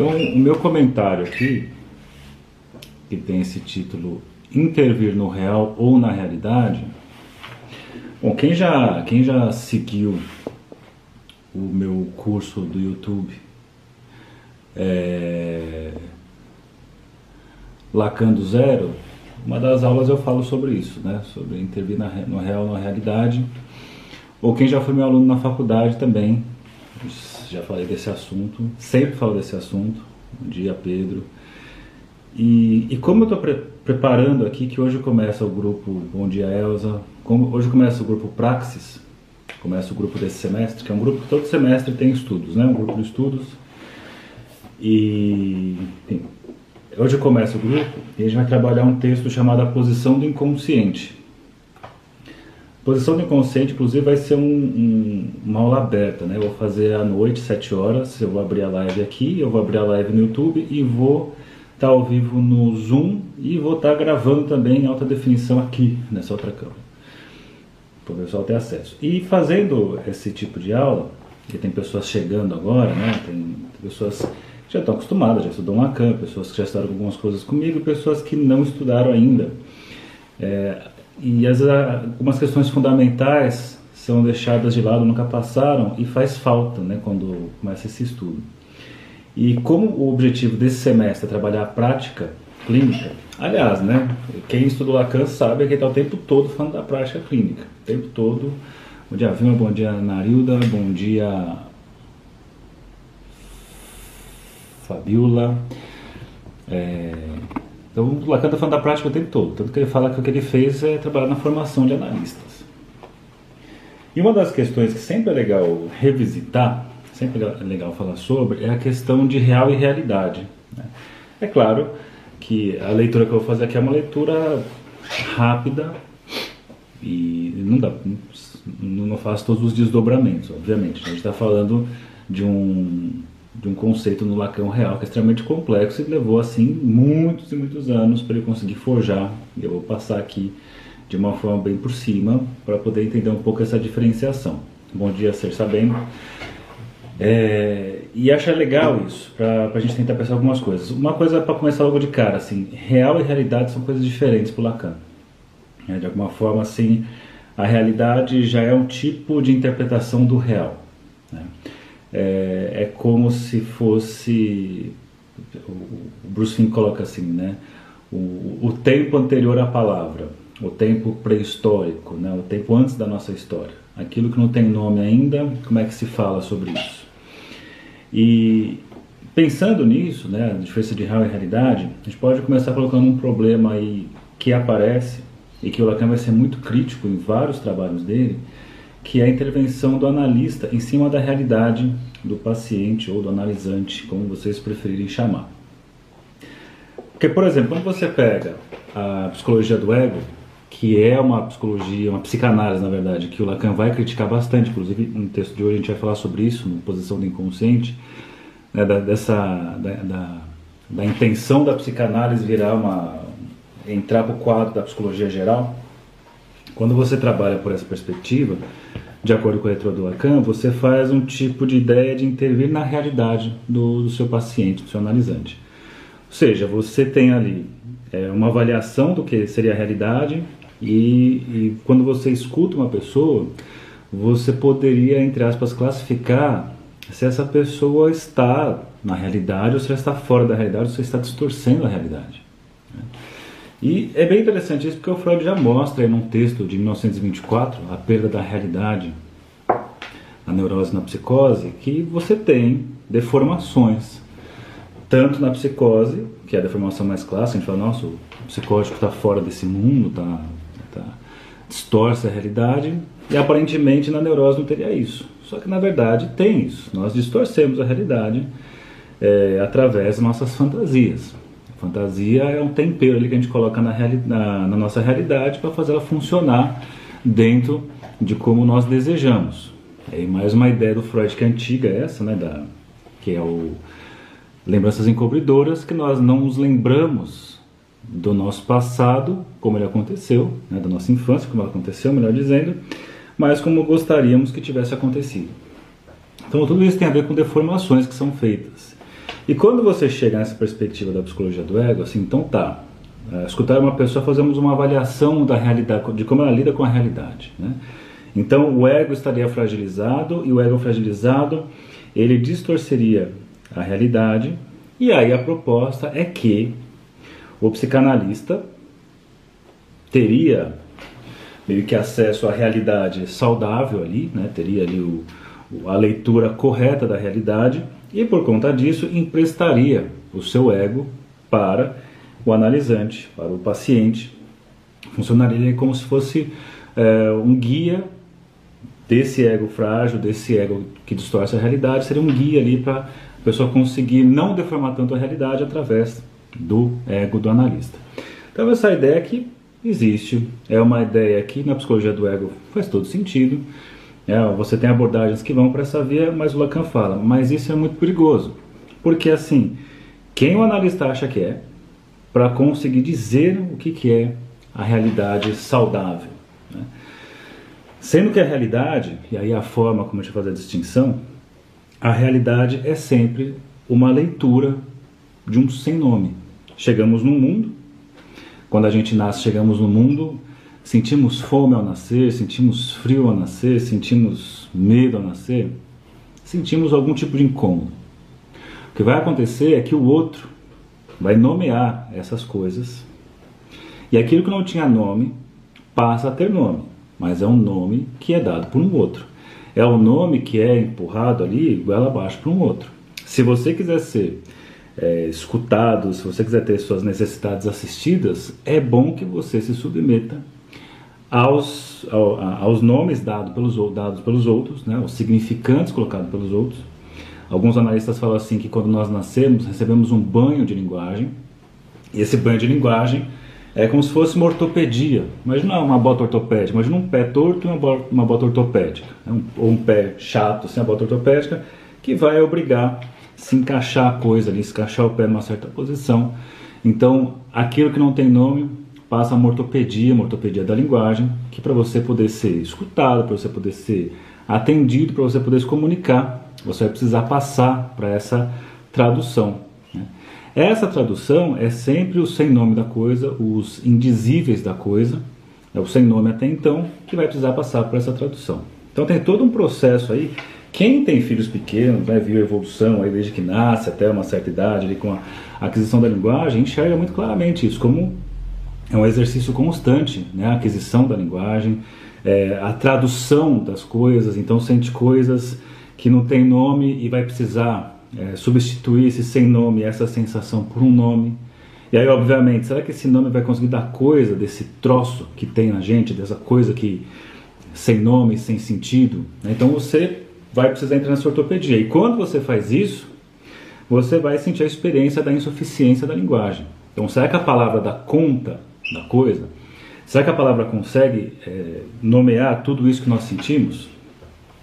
Então, o meu comentário aqui, que tem esse título Intervir no Real ou na Realidade. Bom, quem já, quem já seguiu o meu curso do YouTube é, Lacan do Zero, uma das aulas eu falo sobre isso, né? Sobre intervir na, no real, na realidade. Ou quem já foi meu aluno na faculdade também, já falei desse assunto, sempre falo desse assunto. Bom dia, Pedro. E, e como eu estou pre preparando aqui, que hoje começa o grupo Bom Dia Elza, como, hoje começa o grupo Praxis, começa o grupo desse semestre, que é um grupo que todo semestre tem estudos, né? Um grupo de estudos. E enfim, hoje começa o grupo e a gente vai trabalhar um texto chamado A Posição do Inconsciente. Posição do inconsciente, inclusive, vai ser um, um, uma aula aberta, né? Eu vou fazer à noite, 7 horas, eu vou abrir a live aqui, eu vou abrir a live no YouTube e vou estar tá ao vivo no Zoom e vou estar tá gravando também em alta definição aqui, nessa outra câmera, para o pessoal ter acesso. E fazendo esse tipo de aula, que tem pessoas chegando agora, né? Tem pessoas que já estão acostumadas, já estudam Lacan, pessoas que já estudaram algumas coisas comigo pessoas que não estudaram ainda. É, e as, algumas questões fundamentais são deixadas de lado, nunca passaram e faz falta né, quando começa esse estudo. E como o objetivo desse semestre é trabalhar a prática clínica, aliás, né, quem estudou Lacan sabe que está o tempo todo falando da prática clínica, o tempo todo. Bom dia, Vilma, bom dia, Narilda, bom dia, Fabiola. É, então, o Lacan está falando da prática o tempo todo, tanto que ele fala que o que ele fez é trabalhar na formação de analistas. E uma das questões que sempre é legal revisitar, sempre é legal falar sobre, é a questão de real e realidade. Né? É claro que a leitura que eu vou fazer aqui é uma leitura rápida e não dá, não faço todos os desdobramentos, obviamente. A gente está falando de um de um conceito no Lacan real que é extremamente complexo e levou assim muitos e muitos anos para ele conseguir forjar. E eu vou passar aqui de uma forma bem por cima para poder entender um pouco essa diferenciação. Bom dia, ser sabendo. É, e achar legal isso, para a gente tentar pensar algumas coisas. Uma coisa para começar logo de cara, assim, real e realidade são coisas diferentes para Lacan. É, de alguma forma, assim, a realidade já é um tipo de interpretação do real. Né? É, é como se fosse o Bruce Finn coloca assim, né? O, o tempo anterior à palavra, o tempo pré-histórico, né? O tempo antes da nossa história. Aquilo que não tem nome ainda, como é que se fala sobre isso? E pensando nisso, né, a diferença de real e realidade, a gente pode começar colocando um problema aí que aparece e que o Lacan vai ser muito crítico em vários trabalhos dele, que é a intervenção do analista em cima da realidade do paciente ou do analisante, como vocês preferirem chamar. Porque, por exemplo, quando você pega a psicologia do ego, que é uma psicologia, uma psicanálise, na verdade, que o Lacan vai criticar bastante, inclusive no texto de hoje a gente vai falar sobre isso, na posição do inconsciente, né, da, dessa, da, da, da intenção da psicanálise virar uma. entrar para o quadro da psicologia geral. Quando você trabalha por essa perspectiva, de acordo com o do Lacan, você faz um tipo de ideia de intervir na realidade do, do seu paciente, do seu analisante. Ou seja, você tem ali é, uma avaliação do que seria a realidade e, e quando você escuta uma pessoa, você poderia, entre aspas, classificar se essa pessoa está na realidade ou se ela está fora da realidade ou se está distorcendo a realidade. Né? E é bem interessante isso porque o Freud já mostra em um texto de 1924, A Perda da Realidade, a neurose na psicose, que você tem deformações, tanto na psicose, que é a deformação mais clássica, a gente fala, nossa, o psicótico está fora desse mundo, tá, tá, distorce a realidade, e aparentemente na neurose não teria isso. Só que na verdade tem isso, nós distorcemos a realidade é, através das nossas fantasias. Fantasia é um tempero ali que a gente coloca na, na, na nossa realidade para fazer ela funcionar dentro de como nós desejamos. E mais uma ideia do Freud que é antiga essa, né, da, que é o lembranças encobridoras, que nós não nos lembramos do nosso passado, como ele aconteceu, né, da nossa infância, como ela aconteceu, melhor dizendo, mas como gostaríamos que tivesse acontecido. Então tudo isso tem a ver com deformações que são feitas. E quando você chega nessa perspectiva da psicologia do ego, assim, então tá, é, escutar uma pessoa, fazemos uma avaliação da realidade, de como ela lida com a realidade. Né? Então o ego estaria fragilizado e o ego fragilizado ele distorceria a realidade. E aí a proposta é que o psicanalista teria meio que acesso à realidade saudável ali, né? teria ali o, a leitura correta da realidade e por conta disso emprestaria o seu ego para o analisante, para o paciente. Funcionaria como se fosse é, um guia desse ego frágil, desse ego que distorce a realidade, seria um guia ali para a pessoa conseguir não deformar tanto a realidade através do ego do analista. Então essa ideia que existe, é uma ideia que na psicologia do ego faz todo sentido. É, você tem abordagens que vão para essa via, mas o Lacan fala, mas isso é muito perigoso, porque assim, quem o analista acha que é, para conseguir dizer o que, que é a realidade saudável. Né? Sendo que a realidade, e aí a forma como a gente faz a distinção, a realidade é sempre uma leitura de um sem nome. Chegamos no mundo, quando a gente nasce, chegamos no mundo, sentimos fome ao nascer, sentimos frio ao nascer, sentimos medo ao nascer, sentimos algum tipo de incômodo. O que vai acontecer é que o outro vai nomear essas coisas e aquilo que não tinha nome passa a ter nome, mas é um nome que é dado por um outro. É o nome que é empurrado ali, goela abaixo para um outro. Se você quiser ser é, escutado, se você quiser ter suas necessidades assistidas, é bom que você se submeta aos, aos nomes dados pelos, dados pelos outros, né, os significantes colocados pelos outros. Alguns analistas falam assim que quando nós nascemos, recebemos um banho de linguagem, e esse banho de linguagem é como se fosse uma ortopedia. Imagina uma bota ortopédica, imagina um pé torto e uma bota, ortopédica, né? ou um pé chato sem a bota ortopédica, que vai obrigar se encaixar a coisa ali, se encaixar o pé numa certa posição. Então, aquilo que não tem nome passa a uma ortopedia, uma ortopedia da linguagem, que para você poder ser escutado, para você poder ser atendido, para você poder se comunicar, você vai precisar passar para essa tradução. Né? Essa tradução é sempre o sem nome da coisa, os indizíveis da coisa, é o sem nome até então, que vai precisar passar por essa tradução. Então tem todo um processo aí quem tem filhos pequenos, né, viu a evolução aí desde que nasce até uma certa idade, ali, com a aquisição da linguagem, enxerga muito claramente isso como é um exercício constante, né, a aquisição da linguagem, é, a tradução das coisas, então sente coisas que não tem nome e vai precisar é, substituir esse sem nome, essa sensação por um nome. E aí, obviamente, será que esse nome vai conseguir dar coisa desse troço que tem na gente, dessa coisa que sem nome, sem sentido? Então você vai precisar entrar nessa ortopedia. E quando você faz isso, você vai sentir a experiência da insuficiência da linguagem. Então, será que a palavra dá conta da coisa? Será que a palavra consegue é, nomear tudo isso que nós sentimos?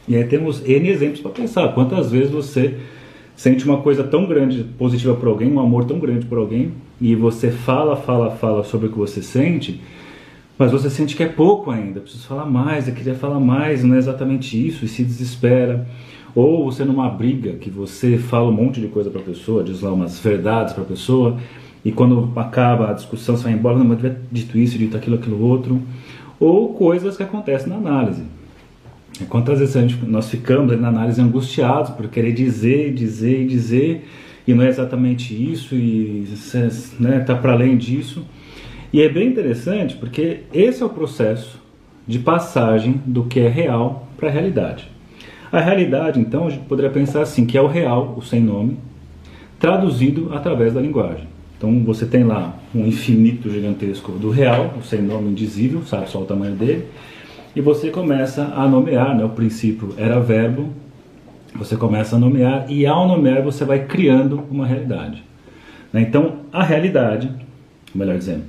E aí temos N exemplos para pensar. Quantas vezes você sente uma coisa tão grande, positiva por alguém, um amor tão grande por alguém, e você fala, fala, fala sobre o que você sente, mas você sente que é pouco ainda, preciso falar mais, eu queria falar mais, não é exatamente isso, e se desespera. Ou você numa briga que você fala um monte de coisa para a pessoa, diz lá umas verdades para a pessoa, e quando acaba a discussão, vai embora, não, mas devia dito isso, dito aquilo, aquilo outro. Ou coisas que acontecem na análise. Quantas vezes gente, nós ficamos na análise angustiados por querer dizer, dizer dizer, e não é exatamente isso, e está né, tá para além disso. E é bem interessante porque esse é o processo de passagem do que é real para a realidade. A realidade, então, a gente poderia pensar assim, que é o real, o sem nome, traduzido através da linguagem. Então você tem lá um infinito gigantesco do real, o sem nome indizível, sabe só o tamanho dele, e você começa a nomear, né? o princípio era verbo, você começa a nomear, e ao nomear você vai criando uma realidade. Né? Então a realidade, melhor dizendo,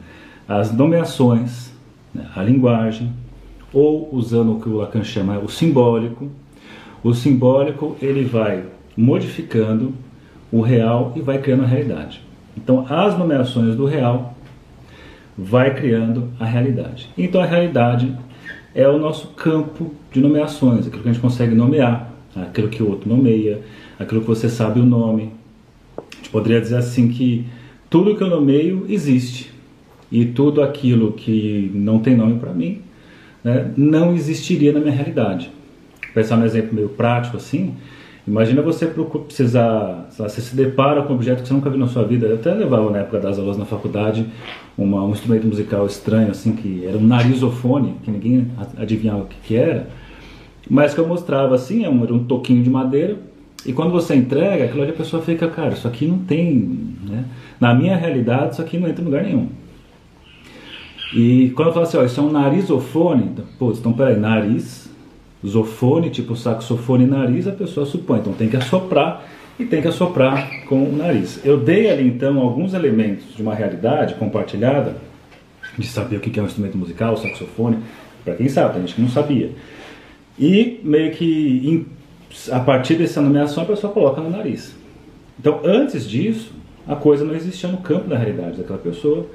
as nomeações, né, a linguagem, ou usando o que o Lacan chama o simbólico. O simbólico ele vai modificando o real e vai criando a realidade. Então, as nomeações do real vai criando a realidade. Então, a realidade é o nosso campo de nomeações, aquilo que a gente consegue nomear, aquilo que o outro nomeia, aquilo que você sabe o nome. gente poderia dizer assim que tudo que eu nomeio existe e tudo aquilo que não tem nome para mim né, não existiria na minha realidade. Vou pensar num exemplo meio prático assim. Imagina você precisar, você se depara com um objeto que você nunca viu na sua vida. Eu até levava na época das aulas na faculdade uma, um instrumento musical estranho, assim, que era um narizofone, que ninguém adivinhava o que, que era, mas que eu mostrava assim, é era um toquinho de madeira, e quando você entrega, aquilo a pessoa fica, cara, isso aqui não tem, né? Na minha realidade, isso aqui não entra em lugar nenhum. E quando eu falo assim, ó, isso é um narizofone, então, pô, então peraí, nariz, zofone, tipo saxofone nariz, a pessoa supõe, então tem que assoprar e tem que assoprar com o nariz. Eu dei ali então alguns elementos de uma realidade compartilhada, de saber o que é um instrumento musical, o saxofone, para quem sabe, tem gente que não sabia. E meio que a partir dessa nomeação a pessoa coloca no nariz. Então, antes disso, a coisa não existia no campo da realidade daquela pessoa,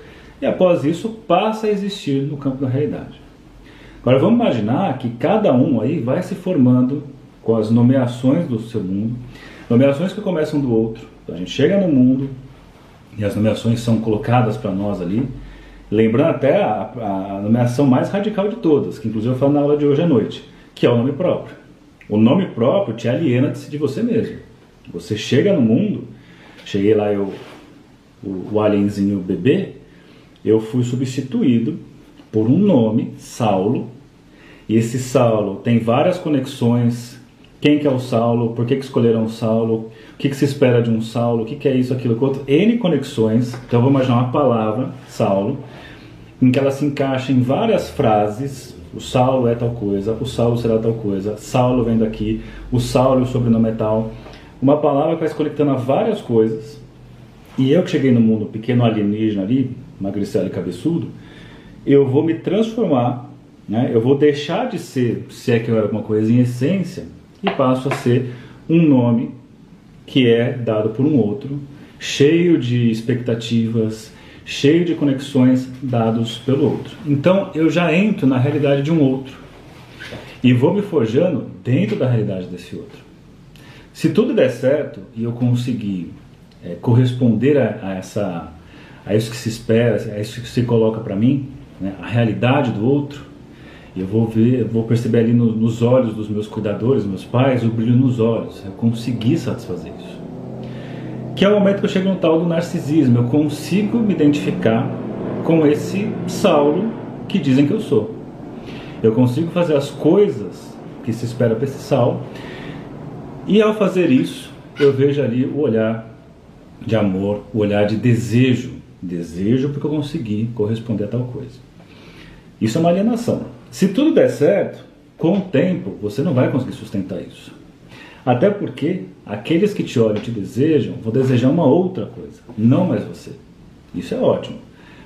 e após isso passa a existir no campo da realidade. Agora vamos imaginar que cada um aí vai se formando com as nomeações do seu mundo, nomeações que começam do outro. Então a gente chega no mundo e as nomeações são colocadas para nós ali, lembrando até a, a, nomeação mais radical de todas, que inclusive eu falo na aula de hoje à noite, que é o nome próprio. O nome próprio te aliena de você mesmo. Você chega no mundo, cheguei lá eu, o, o alienzinho bebê, eu fui substituído por um nome, Saulo, e esse Saulo tem várias conexões. Quem que é o Saulo? Por que, que escolheram o Saulo? O que, que se espera de um Saulo? O que, que é isso, aquilo, outro? N conexões. Então eu vou imaginar uma palavra, Saulo, em que ela se encaixa em várias frases. O Saulo é tal coisa, o Saulo será tal coisa, Saulo vem daqui, o Saulo, o sobrenome é tal. Uma palavra que vai se conectando a várias coisas. E eu que cheguei no mundo pequeno alienígena ali, magricelo e cabeçudo, eu vou me transformar, né? eu vou deixar de ser, se é que eu era alguma coisa em essência, e passo a ser um nome que é dado por um outro, cheio de expectativas, cheio de conexões dados pelo outro. Então eu já entro na realidade de um outro e vou me forjando dentro da realidade desse outro. Se tudo der certo e eu conseguir é, corresponder a, a, essa, a isso que se espera, a isso que se coloca para mim, né, a realidade do outro, eu vou ver, vou perceber ali no, nos olhos dos meus cuidadores, meus pais, o brilho nos olhos. Eu consegui satisfazer isso. Que é o momento que eu chego no tal do narcisismo. Eu consigo me identificar com esse Saulo que dizem que eu sou. Eu consigo fazer as coisas que se espera para esse Saulo. E ao fazer isso, eu vejo ali o olhar de amor, o olhar de desejo. Desejo porque eu consegui corresponder a tal coisa. Isso é uma alienação. Se tudo der certo, com o tempo você não vai conseguir sustentar isso. Até porque aqueles que te olham e te desejam vão desejar uma outra coisa, não mais você. Isso é ótimo,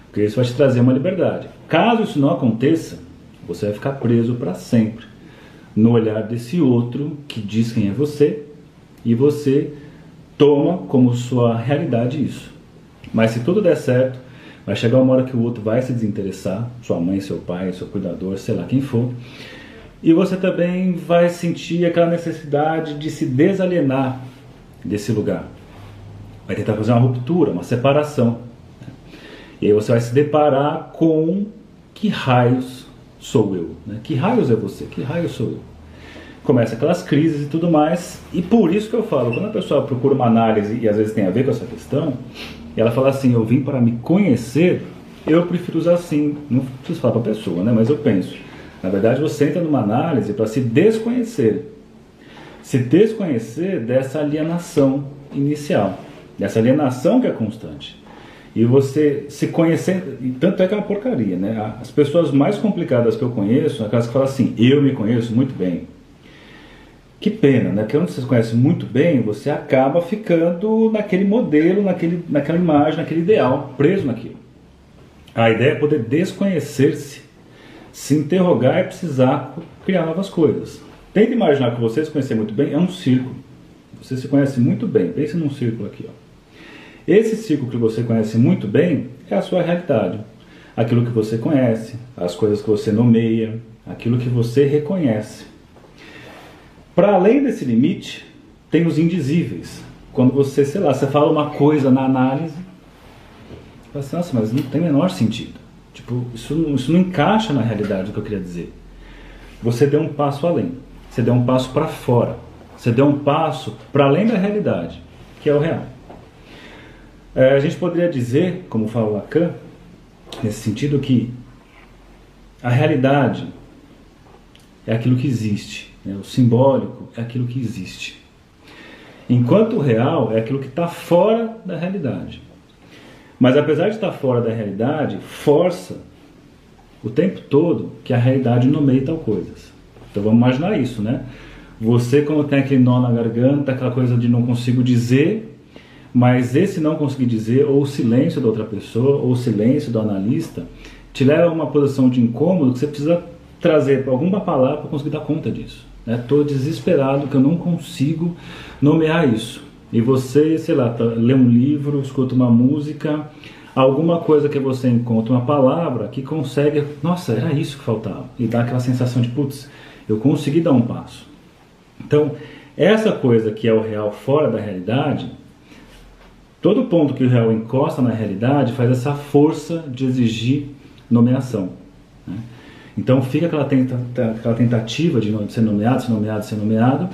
porque isso vai te trazer uma liberdade. Caso isso não aconteça, você vai ficar preso para sempre no olhar desse outro que diz quem é você e você toma como sua realidade isso. Mas se tudo der certo, vai chegar uma hora que o outro vai se desinteressar, sua mãe, seu pai, seu cuidador, sei lá quem for, e você também vai sentir aquela necessidade de se desalienar desse lugar. Vai tentar fazer uma ruptura, uma separação. E aí você vai se deparar com que raios sou eu? Né? Que raios é você? Que raios sou eu? começa aquelas crises e tudo mais. E por isso que eu falo, quando a pessoa procura uma análise e às vezes tem a ver com essa questão, ela fala assim, eu vim para me conhecer, eu prefiro usar assim, não preciso falar para a pessoa, né? Mas eu penso, na verdade você entra numa análise para se desconhecer. Se desconhecer dessa alienação inicial, dessa alienação que é constante. E você se conhecer, tanto é que é uma porcaria, né? As pessoas mais complicadas que eu conheço, aquelas que falam assim, eu me conheço muito bem, que pena, né? Porque quando você se conhece muito bem, você acaba ficando naquele modelo, naquele, naquela imagem, naquele ideal, preso naquilo. A ideia é poder desconhecer-se, se interrogar e precisar criar novas coisas. Tente imaginar que você se conhecer muito bem é um círculo. Você se conhece muito bem. Pense num círculo aqui. Ó. Esse círculo que você conhece muito bem é a sua realidade. Aquilo que você conhece, as coisas que você nomeia, aquilo que você reconhece. Para além desse limite, tem os indizíveis, quando você, sei lá, você fala uma coisa na análise, você fala assim, nossa, mas não tem o menor sentido. Tipo, isso, isso não encaixa na realidade do que eu queria dizer. Você deu um passo além. Você deu um passo para fora. Você deu um passo para além da realidade, que é o real. É, a gente poderia dizer, como fala Lacan, nesse sentido que a realidade é aquilo que existe, né? o simbólico é aquilo que existe. Enquanto o real é aquilo que está fora da realidade. Mas apesar de estar fora da realidade, força o tempo todo que a realidade nomeie tal coisas. Então vamos imaginar isso, né? Você quando tem aquele nó na garganta, aquela coisa de não consigo dizer, mas esse não conseguir dizer, ou o silêncio da outra pessoa, ou o silêncio do analista, te leva a uma posição de incômodo que você precisa trazer alguma palavra para conseguir dar conta disso. Estou né? desesperado que eu não consigo nomear isso. E você, sei lá, tá, lê um livro, escuta uma música, alguma coisa que você encontra, uma palavra que consegue, nossa, era isso que faltava. E dá aquela sensação de, putz, eu consegui dar um passo. Então, essa coisa que é o real fora da realidade, todo ponto que o real encosta na realidade faz essa força de exigir nomeação. Né? Então fica aquela, tenta, aquela tentativa de ser nomeado, ser nomeado, ser nomeado.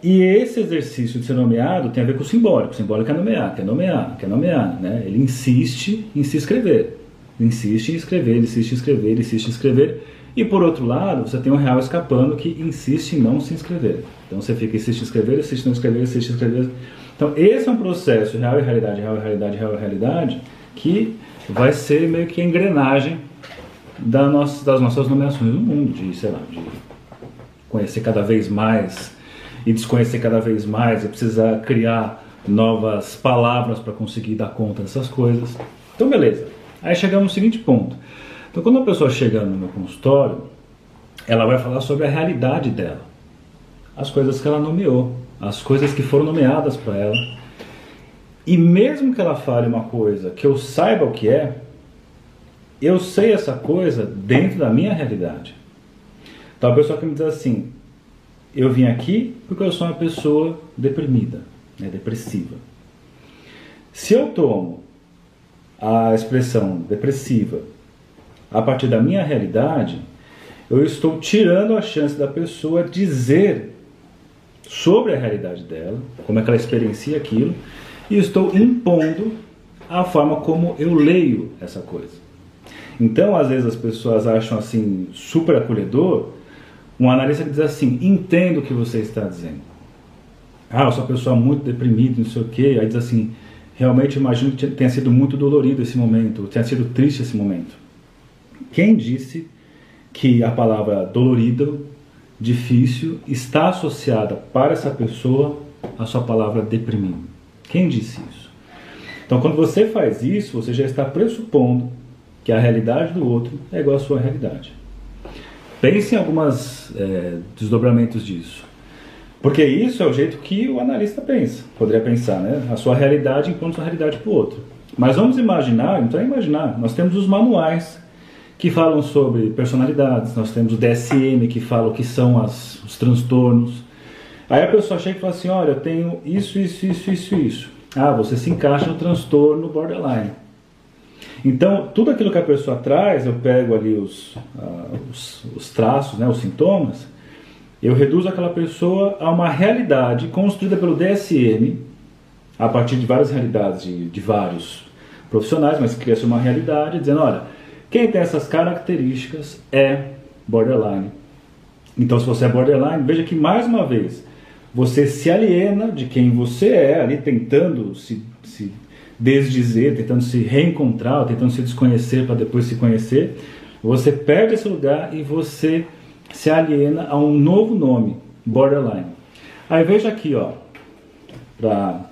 E esse exercício de ser nomeado tem a ver com o simbólico. O simbólico é nomear, quer nomear, quer nomear. Né? Ele insiste em se escrever. Ele insiste em escrever, ele insiste em escrever, ele insiste em escrever. E por outro lado, você tem um real escapando que insiste em não se inscrever. Então você fica insiste em escrever, insiste em não escrever, insiste em escrever. Então esse é um processo real e realidade, real e realidade, real e realidade, que vai ser meio que a engrenagem da nossa, das nossas nomeações no mundo, de, sei lá, de conhecer cada vez mais e desconhecer cada vez mais e precisar criar novas palavras para conseguir dar conta dessas coisas. Então, beleza. Aí chegamos no seguinte ponto. Então, quando a pessoa chega no meu consultório, ela vai falar sobre a realidade dela, as coisas que ela nomeou, as coisas que foram nomeadas para ela. E mesmo que ela fale uma coisa que eu saiba o que é, eu sei essa coisa dentro da minha realidade. Então a pessoa que me diz assim, eu vim aqui porque eu sou uma pessoa deprimida, né, depressiva. Se eu tomo a expressão depressiva a partir da minha realidade, eu estou tirando a chance da pessoa dizer sobre a realidade dela, como é que ela experiencia aquilo, e estou impondo a forma como eu leio essa coisa. Então, às vezes as pessoas acham assim super acolhedor, um analista que diz assim: entendo o que você está dizendo. Ah, eu sou uma pessoa muito deprimida, não sei o quê. Aí diz assim: realmente imagino que tenha sido muito dolorido esse momento, tenha sido triste esse momento. Quem disse que a palavra dolorido, difícil, está associada para essa pessoa à sua palavra deprimido? Quem disse isso? Então, quando você faz isso, você já está pressupondo que a realidade do outro é igual à sua realidade. Pense em alguns é, desdobramentos disso. Porque isso é o jeito que o analista pensa, poderia pensar, né? A sua realidade enquanto sua realidade para o outro. Mas vamos imaginar, então imaginar, nós temos os manuais que falam sobre personalidades, nós temos o DSM que fala o que são as, os transtornos. Aí a pessoa chega e fala assim, olha, eu tenho isso, isso, isso, isso, isso. Ah, você se encaixa no transtorno borderline. Então, tudo aquilo que a pessoa traz, eu pego ali os, uh, os, os, traços, né, os sintomas, eu reduzo aquela pessoa a uma realidade construída pelo DSM, a partir de várias realidades de, de vários profissionais, mas cria-se uma realidade dizendo: olha, quem tem essas características é borderline. Então, se você é borderline, veja que mais uma vez você se aliena de quem você é, ali tentando se, desdizer, tentando se reencontrar, tentando se desconhecer para depois se conhecer, você perde esse lugar e você se aliena a um novo nome, borderline. Aí veja aqui, ó, para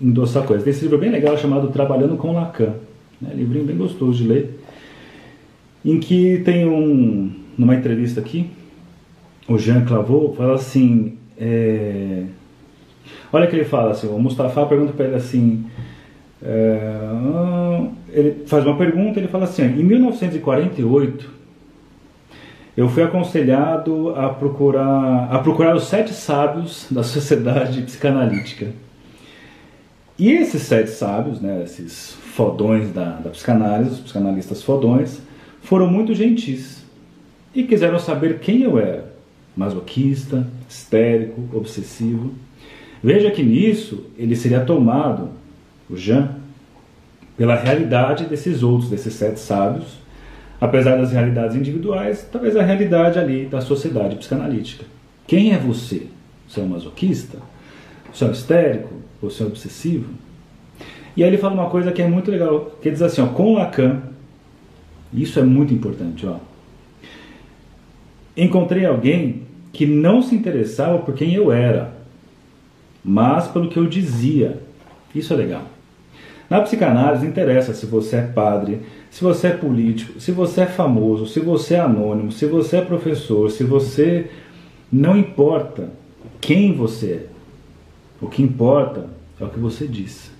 endossar coisas. Tem esse livro bem legal chamado Trabalhando com Lacan, né? livrinho bem gostoso de ler, em que tem um, numa entrevista aqui, o Jean Clavaux fala assim, é... olha que ele fala assim, o Mustafa pergunta para ele assim, é, ele faz uma pergunta, ele fala assim: em 1948 eu fui aconselhado a procurar, a procurar os sete sábios da sociedade psicanalítica. E esses sete sábios, né, esses fodões da, da psicanálise, os psicanalistas fodões, foram muito gentis e quiseram saber quem eu era. Masoquista, histérico, obsessivo. Veja que nisso ele seria tomado, o Jean, pela realidade desses outros, desses sete sábios, apesar das realidades individuais, talvez a realidade ali da sociedade psicanalítica. Quem é você? Você é um masoquista? Você é um histérico? Você é um obsessivo? E aí ele fala uma coisa que é muito legal, que diz assim, ó, com Lacan, isso é muito importante, ó. Encontrei alguém que não se interessava por quem eu era, mas pelo que eu dizia. Isso é legal. Na psicanálise interessa se você é padre, se você é político, se você é famoso, se você é anônimo, se você é professor, se você. Não importa quem você é. O que importa é o que você diz.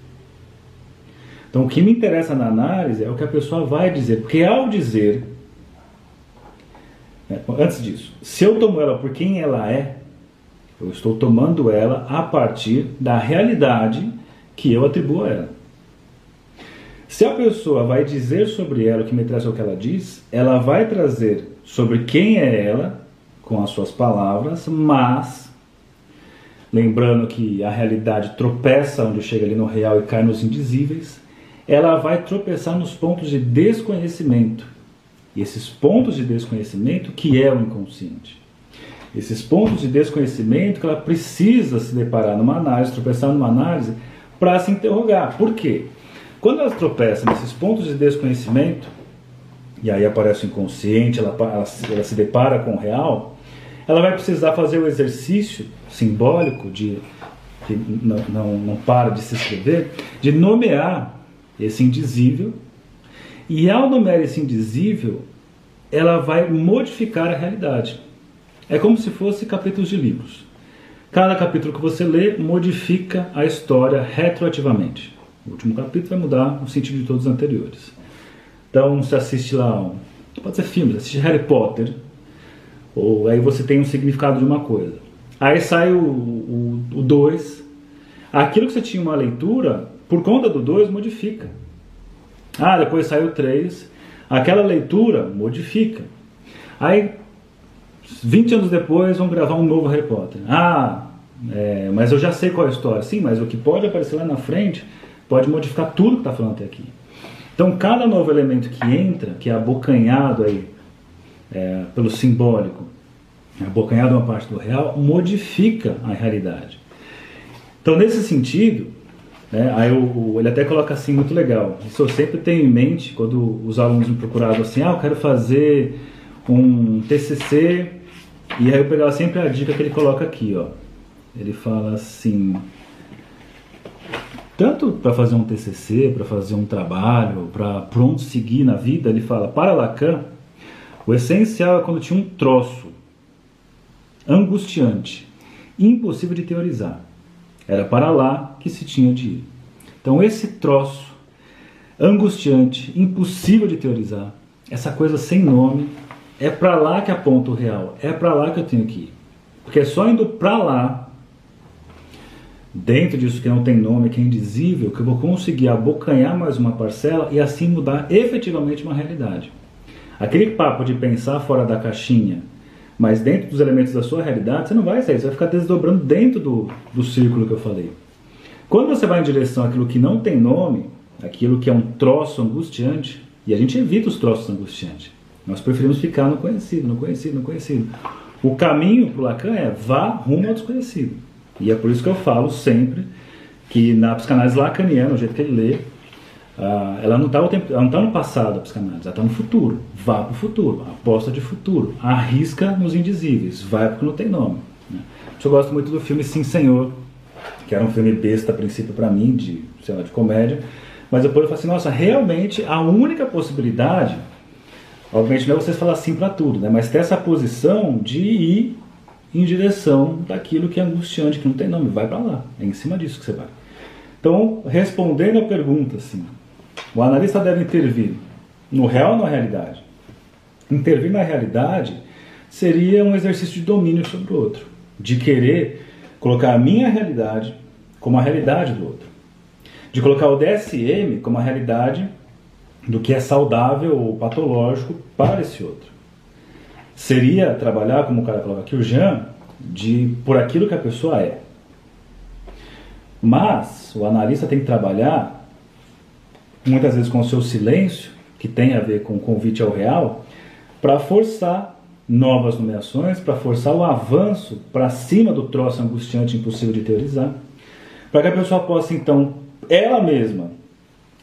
Então, o que me interessa na análise é o que a pessoa vai dizer, porque ao dizer. Né, antes disso, se eu tomo ela por quem ela é, eu estou tomando ela a partir da realidade que eu atribuo a ela. Se a pessoa vai dizer sobre ela o que me traz o que ela diz, ela vai trazer sobre quem é ela com as suas palavras, mas lembrando que a realidade tropeça onde chega ali no real e cai nos indizíveis, ela vai tropeçar nos pontos de desconhecimento. E esses pontos de desconhecimento que é o inconsciente. Esses pontos de desconhecimento que ela precisa se deparar numa análise, tropeçar numa análise, para se interrogar. Por quê? Quando ela tropeça nesses pontos de desconhecimento, e aí aparece o inconsciente, ela, ela, ela se depara com o real, ela vai precisar fazer o exercício simbólico de que não, não, não para de se escrever, de nomear esse indizível, e ao nomear esse indizível, ela vai modificar a realidade. É como se fosse capítulos de livros. Cada capítulo que você lê modifica a história retroativamente. O último capítulo vai mudar o sentido de todos os anteriores. Então, você assiste lá, pode ser filme, assiste Harry Potter, ou aí você tem um significado de uma coisa. Aí sai o 2, aquilo que você tinha uma leitura, por conta do 2, modifica. Ah, depois sai o 3, aquela leitura modifica. Aí, 20 anos depois, vão gravar um novo Harry Potter. Ah, é, mas eu já sei qual é a história. Sim, mas o que pode aparecer lá na frente pode modificar tudo que está falando até aqui. Então, cada novo elemento que entra, que é abocanhado aí é, pelo simbólico, abocanhado uma parte do real, modifica a realidade. Então, nesse sentido, né, aí ele até coloca assim muito legal. Isso eu sempre tenho em mente quando os alunos me procuravam assim, ah, eu quero fazer um TCC, e aí eu pegava sempre a dica que ele coloca aqui, ó. Ele fala assim, tanto para fazer um TCC, para fazer um trabalho, para pronto seguir na vida, ele fala, para Lacan, o essencial é quando tinha um troço angustiante, impossível de teorizar. Era para lá que se tinha de ir. Então esse troço angustiante, impossível de teorizar, essa coisa sem nome, é para lá que aponta o real, é para lá que eu tenho que ir. Porque é só indo para lá dentro disso que não tem nome, que é indizível, que eu vou conseguir abocanhar mais uma parcela e assim mudar efetivamente uma realidade. Aquele papo de pensar fora da caixinha, mas dentro dos elementos da sua realidade, você não vai sair, você vai ficar desdobrando dentro do, do círculo que eu falei. Quando você vai em direção àquilo que não tem nome, aquilo que é um troço angustiante, e a gente evita os troços angustiantes, nós preferimos ficar no conhecido, no conhecido, no conhecido. O caminho para o Lacan é vá rumo ao desconhecido. E é por isso que eu falo sempre que na psicanálise lacaniana, o jeito que ele lê, uh, ela não está tá no passado, a psicanálise, ela está no futuro. Vá para o futuro, aposta de futuro. Arrisca nos indizíveis, vai porque não tem nome. Né? Eu gosto muito do filme Sim Senhor, que era um filme besta a princípio para mim, de, sei lá, de comédia, mas depois eu falei assim, nossa, realmente a única possibilidade, obviamente não é vocês falar sim para tudo, né? mas ter essa posição de ir em direção daquilo que é angustiante, que não tem nome, vai para lá. É em cima disso que você vai. Então, respondendo a pergunta, assim, o analista deve intervir no real ou na realidade? Intervir na realidade seria um exercício de domínio sobre o outro, de querer colocar a minha realidade como a realidade do outro, de colocar o DSM como a realidade do que é saudável ou patológico para esse outro. Seria trabalhar, como o cara coloca aqui, o Jean, de por aquilo que a pessoa é. Mas o analista tem que trabalhar, muitas vezes com o seu silêncio, que tem a ver com o convite ao real, para forçar novas nomeações, para forçar o avanço para cima do troço angustiante impossível de teorizar, para que a pessoa possa então, ela mesma,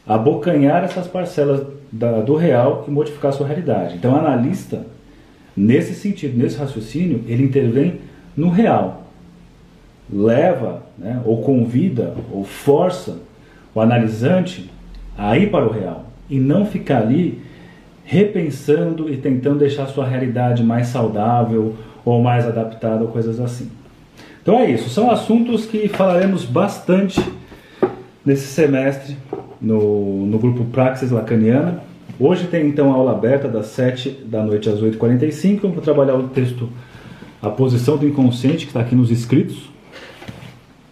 abocanhar essas parcelas da, do real e modificar a sua realidade. Então, analista, nesse sentido, nesse raciocínio, ele intervém no real, leva, né, ou convida, ou força o analisante a ir para o real e não ficar ali repensando e tentando deixar sua realidade mais saudável ou mais adaptada ou coisas assim. Então é isso, são assuntos que falaremos bastante nesse semestre no, no grupo Praxis Lacaniana. Hoje tem então aula aberta das 7 da noite às 8h45. Eu vou trabalhar o texto A Posição do Inconsciente, que está aqui nos escritos.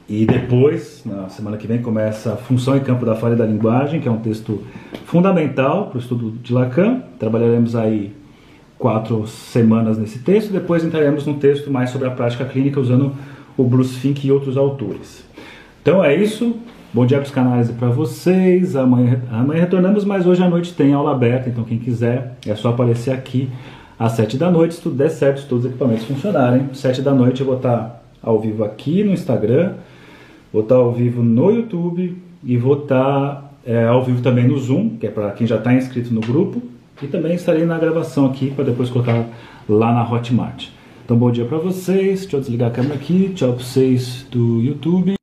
E depois, na semana que vem, começa a Função e Campo da Falha da Linguagem, que é um texto fundamental para o estudo de Lacan. Trabalharemos aí quatro semanas nesse texto. Depois entraremos num texto mais sobre a prática clínica usando o Bruce Fink e outros autores. Então é isso. Bom dia para os canais e para vocês. Amanhã, amanhã retornamos, mas hoje à noite tem aula aberta, então quem quiser é só aparecer aqui às 7 da noite, se tudo der certo, se todos os equipamentos funcionarem. 7 da noite eu vou estar ao vivo aqui no Instagram Vou estar ao vivo no YouTube e vou estar é, ao vivo também no Zoom, que é para quem já está inscrito no grupo. E também estarei na gravação aqui para depois colocar lá na Hotmart. Então, bom dia para vocês. Deixa eu desligar a câmera aqui. Tchau para vocês do YouTube.